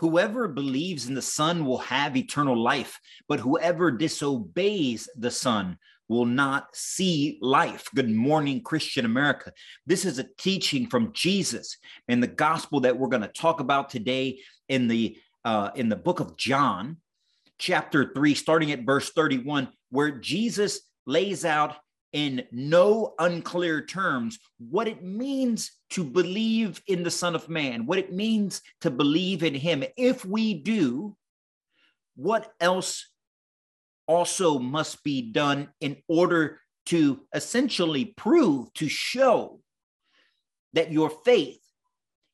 Whoever believes in the Son will have eternal life, but whoever disobeys the Son will not see life. Good morning, Christian America. This is a teaching from Jesus and the gospel that we're going to talk about today in the uh, in the book of John, chapter three, starting at verse thirty-one, where Jesus lays out in no unclear terms what it means to believe in the Son of Man, what it means to believe in Him. If we do, what else also must be done in order to essentially prove, to show that your faith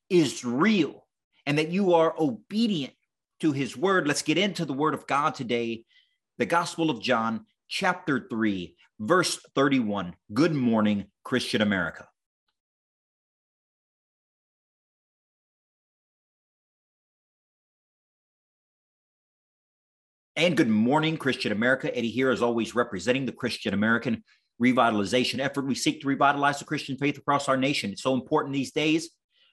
is real and that you are obedient to his word. Let's get into the word of God today. The Gospel of John, chapter 3, verse 31. Good morning, Christian America. And good morning, Christian America. Eddie here, as always, representing the Christian American revitalization effort. We seek to revitalize the Christian faith across our nation. It's so important these days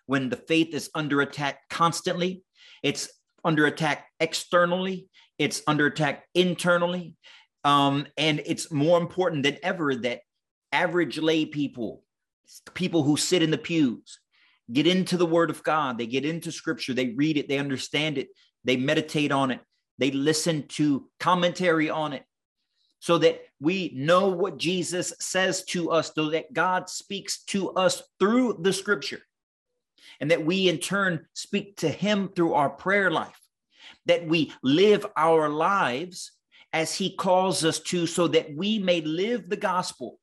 when the faith is under attack constantly. It's under attack externally, it's under attack internally. Um, and it's more important than ever that average lay people, people who sit in the pews, get into the word of God, they get into scripture, they read it, they understand it, they meditate on it, they listen to commentary on it so that we know what Jesus says to us, so that God speaks to us through the scripture, and that we in turn speak to Him through our prayer life, that we live our lives as He calls us to, so that we may live the gospel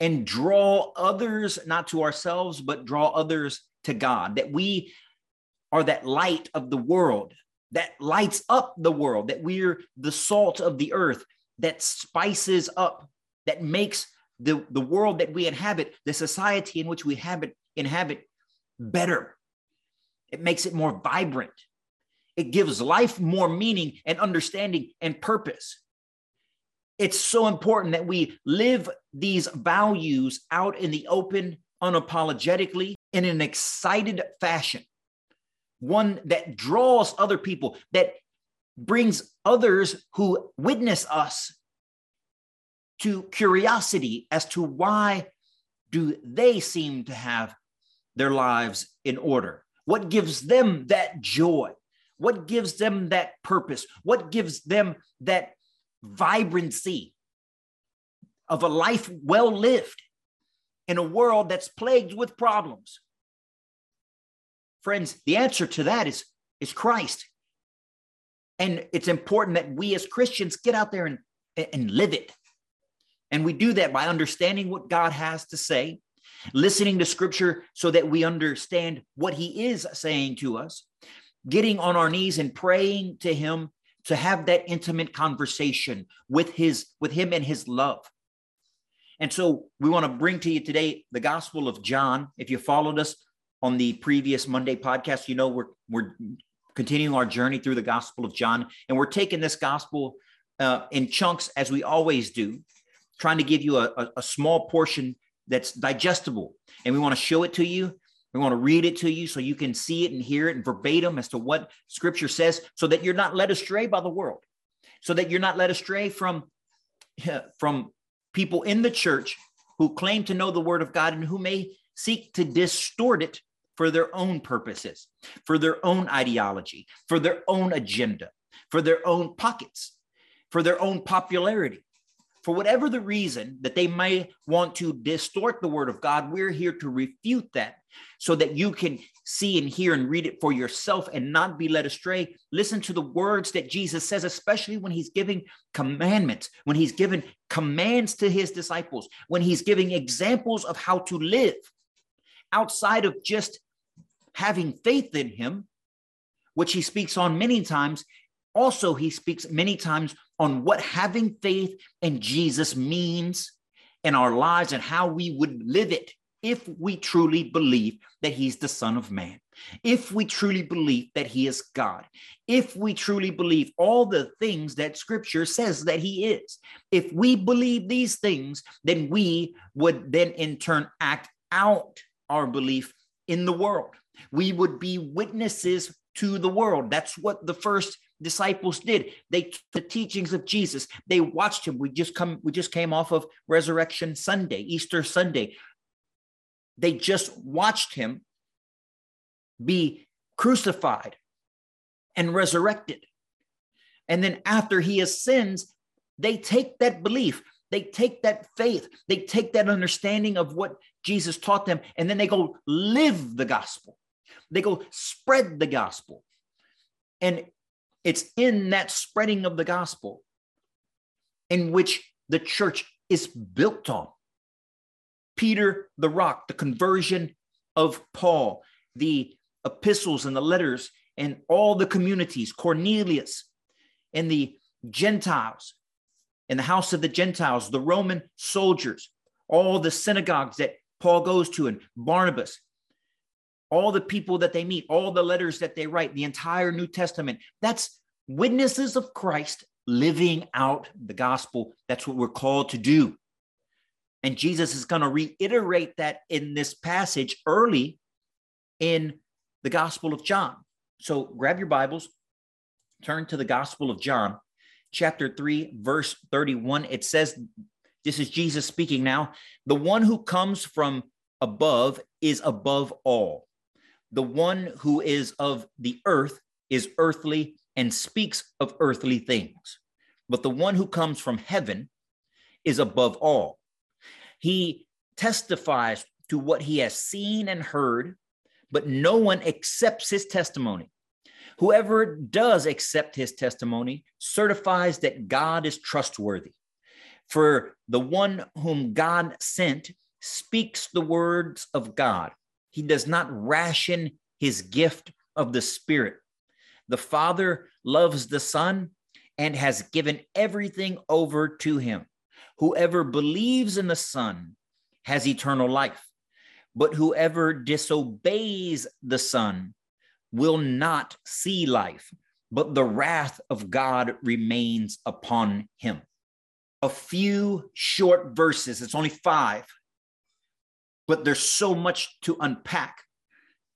and draw others, not to ourselves, but draw others to God, that we are that light of the world that lights up the world, that we're the salt of the earth, that spices up, that makes the, the world that we inhabit, the society in which we habit, inhabit, better. It makes it more vibrant. It gives life more meaning and understanding and purpose. It's so important that we live these values out in the open, unapologetically, in an excited fashion. One that draws other people, that brings others who witness us to curiosity as to why do they seem to have their lives in order? What gives them that joy? What gives them that purpose? What gives them that vibrancy of a life well lived in a world that's plagued with problems Friends, the answer to that is, is Christ. And it's important that we as Christians get out there and, and live it. And we do that by understanding what God has to say, listening to scripture so that we understand what he is saying to us, getting on our knees and praying to him to have that intimate conversation with his with him and his love. And so we want to bring to you today the Gospel of John. If you followed us on the previous Monday podcast, you know, we're we're continuing our journey through the Gospel of John, and we're taking this gospel uh, in chunks as we always do, trying to give you a, a, a small portion that's digestible, and we want to show it to you. We want to read it to you so you can see it and hear it and verbatim as to what Scripture says, so that you're not led astray by the world, so that you're not led astray from from people in the church who claim to know the Word of God and who may seek to distort it for their own purposes, for their own ideology, for their own agenda, for their own pockets, for their own popularity. For whatever the reason that they may want to distort the word of God, we're here to refute that so that you can see and hear and read it for yourself and not be led astray. Listen to the words that Jesus says, especially when he's giving commandments, when he's given commands to his disciples, when he's giving examples of how to live outside of just having faith in him, which he speaks on many times. Also, he speaks many times on what having faith in Jesus means in our lives and how we would live it if we truly believe that he's the Son of Man, if we truly believe that he is God, if we truly believe all the things that scripture says that he is. If we believe these things, then we would then in turn act out our belief in the world. We would be witnesses to the world. That's what the first disciples did. They took the teachings of Jesus. They watched him. We just come we just came off of Resurrection Sunday, Easter Sunday. They just watched him be crucified and resurrected. And then after he ascends, they take that belief, they take that faith, they take that understanding of what Jesus taught them, and then they go live the gospel. They go spread the gospel. And it's in that spreading of the gospel in which the church is built on. Peter the rock, the conversion of Paul, the epistles and the letters, and all the communities, Cornelius and the Gentiles, in the house of the Gentiles, the Roman soldiers, all the synagogues that Paul goes to, and Barnabas, all the people that they meet, all the letters that they write, the entire New Testament. That's witnesses of Christ living out the gospel. That's what we're called to do. And Jesus is going to reiterate that in this passage early in the Gospel of John. So grab your Bibles, turn to the Gospel of John, chapter 3, verse 31. It says, This is Jesus speaking now. The one who comes from above is above all. The one who is of the earth is earthly and speaks of earthly things. But the one who comes from heaven is above all. He testifies to what he has seen and heard, but no one accepts his testimony. Whoever does accept his testimony certifies that God is trustworthy. For the one whom God sent speaks the words of God. He does not ration his gift of the Spirit. The Father loves the Son and has given everything over to him. Whoever believes in the Son has eternal life, but whoever disobeys the Son will not see life, but the wrath of God remains upon him. A few short verses, it's only five, but there's so much to unpack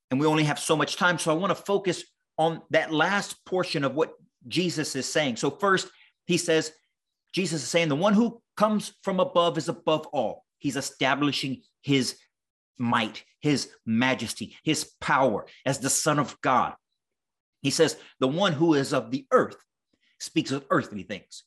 and we only have so much time. So I want to focus on that last portion of what Jesus is saying. So, first, he says, Jesus is saying, the one who comes from above is above all. He's establishing his might, his majesty, his power as the Son of God. He says, the one who is of the earth speaks of earthly things.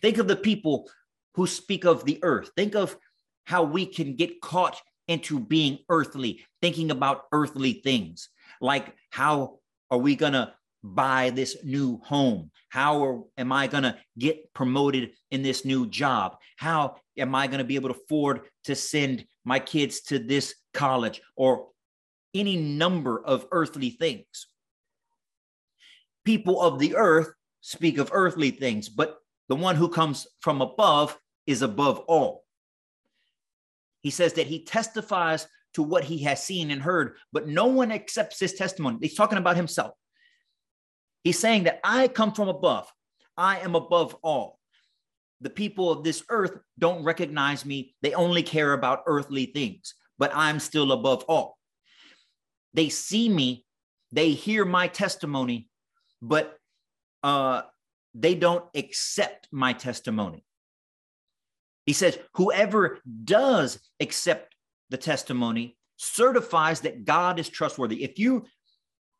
Think of the people who speak of the earth. Think of how we can get caught into being earthly, thinking about earthly things, like how are we going to buy this new home? How are, am I going to get promoted in this new job? How am I going to be able to afford to send my kids to this college or any number of earthly things? People of the earth speak of earthly things, but the one who comes from above is above all. He says that he testifies to what he has seen and heard, but no one accepts his testimony. He's talking about himself. He's saying that I come from above, I am above all. The people of this earth don't recognize me, they only care about earthly things, but I'm still above all. They see me, they hear my testimony, but uh, they don't accept my testimony. He says, whoever does accept the testimony certifies that God is trustworthy. If you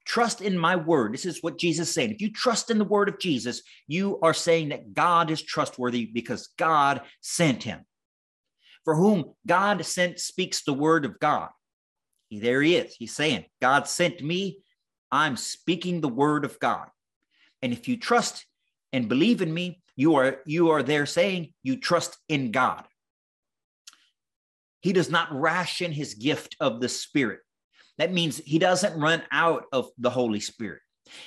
trust in my word, this is what Jesus is saying. If you trust in the word of Jesus, you are saying that God is trustworthy because God sent him. For whom God sent speaks the word of God. There he is. He's saying, God sent me. I'm speaking the word of God. And if you trust and believe in me, you are you are there saying you trust in God. He does not ration his gift of the Spirit. That means he doesn't run out of the Holy Spirit.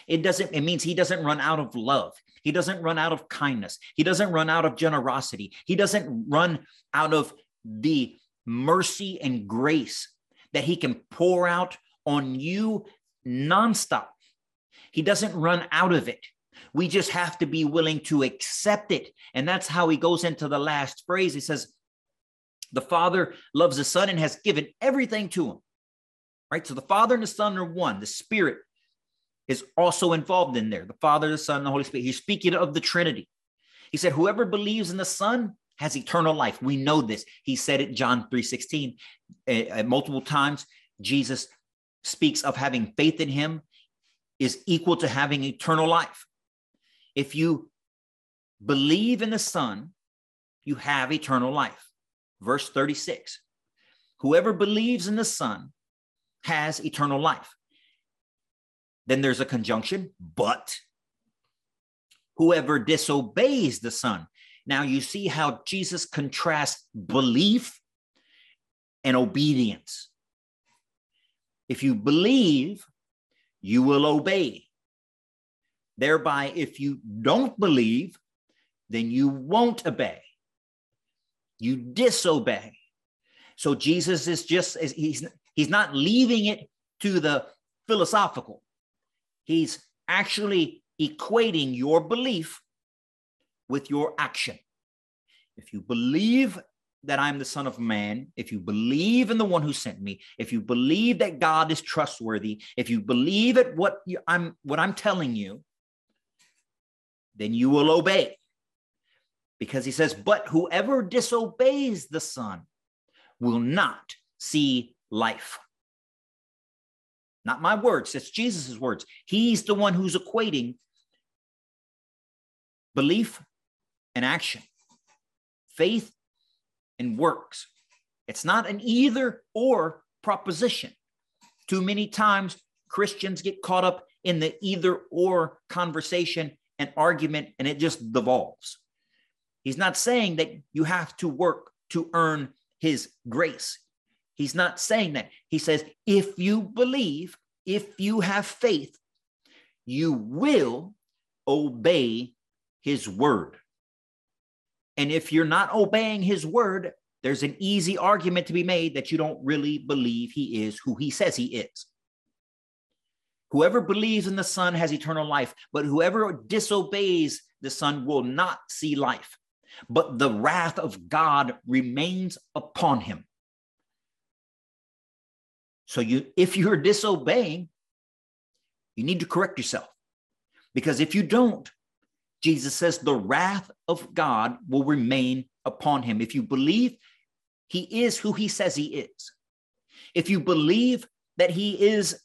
It doesn't, it means he doesn't run out of love. He doesn't run out of kindness. He doesn't run out of generosity. He doesn't run out of the mercy and grace that he can pour out on you nonstop. He doesn't run out of it. We just have to be willing to accept it. And that's how he goes into the last phrase. He says, The Father loves the Son and has given everything to him. Right? So the Father and the Son are one, the Spirit. is also involved in there the Father, the Son, the Holy Spirit. He's speaking of the Trinity. He said, Whoever believes in the Son has eternal life. We know this. He said it, John 3 16, uh, multiple times. Jesus speaks of having faith in him is equal to having eternal life. If you believe in the Son, you have eternal life. Verse 36 Whoever believes in the Son has eternal life. Then there's a conjunction, but whoever disobeys the Son. Now you see how Jesus contrasts belief and obedience. If you believe, you will obey. Thereby, if you don't believe, then you won't obey. You disobey. So Jesus is just he's he's not leaving it to the philosophical. He's actually equating your belief with your action. If you believe that I'm the Son of Man, if you believe in the one who sent me, if you believe that God is trustworthy, if you believe at what you, I'm what I'm telling you, then you will obey. Because he says, but whoever disobeys the Son will not see life. Not my words, it's Jesus' words. He's the one who's equating belief and action, faith and works. It's not an either or proposition. Too many times Christians get caught up in the either or conversation and argument, and it just devolves. He's not saying that you have to work to earn his grace. He's not saying that. He says, if you believe, if you have faith, you will obey his word. And if you're not obeying his word, there's an easy argument to be made that you don't really believe he is who he says he is. Whoever believes in the Son has eternal life, but whoever disobeys the Son will not see life, but the wrath of God remains upon him. So you if you're disobeying, you need to correct yourself. Because if you don't, Jesus says the wrath of God will remain upon him. If you believe he is who he says he is, if you believe that he is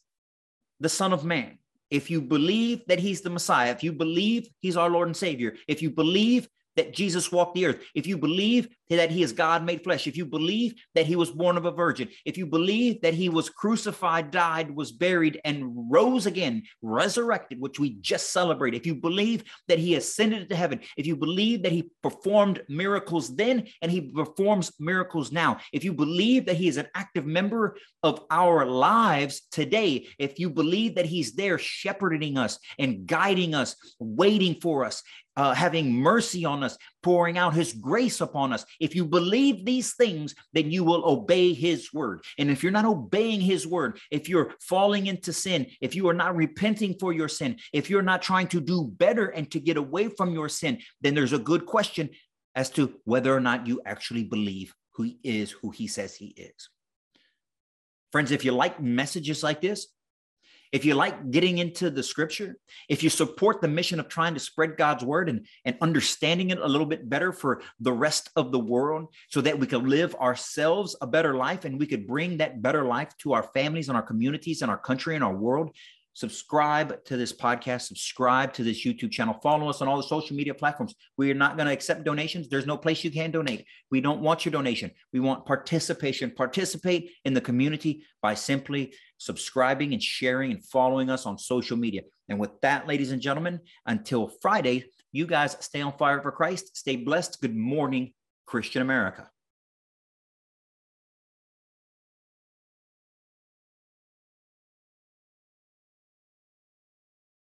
the Son of Man, if you believe that he's the Messiah, if you believe he's our Lord and Savior, if you believe that Jesus walked the earth, if you believe that he is God made flesh, if you believe that he was born of a virgin, if you believe that he was crucified, died, was buried, and rose again, resurrected, which we just celebrate, if you believe that he ascended to heaven, if you believe that he performed miracles then and he performs miracles now, if you believe that he is an active member of our lives today, if you believe that he's there shepherding us and guiding us, waiting for us, uh, having mercy on us, pouring out his grace upon us. If you believe these things, then you will obey his word. And if you're not obeying his word, if you're falling into sin, if you are not repenting for your sin, if you're not trying to do better and to get away from your sin, then there's a good question as to whether or not you actually believe who he is, who he says he is. Friends, if you like messages like this, if you like getting into the scripture, if you support the mission of trying to spread God's word and, and understanding it a little bit better for the rest of the world so that we could live ourselves a better life and we could bring that better life to our families and our communities and our country and our world, subscribe to this podcast, subscribe to this YouTube channel, follow us on all the social media platforms. We are not going to accept donations. There's no place you can donate. We don't want your donation. We want participation. Participate in the community by simply subscribing and sharing and following us on social media. And with that, ladies and gentlemen, until Friday, you guys stay on fire for Christ. Stay blessed. Good morning, Christian America.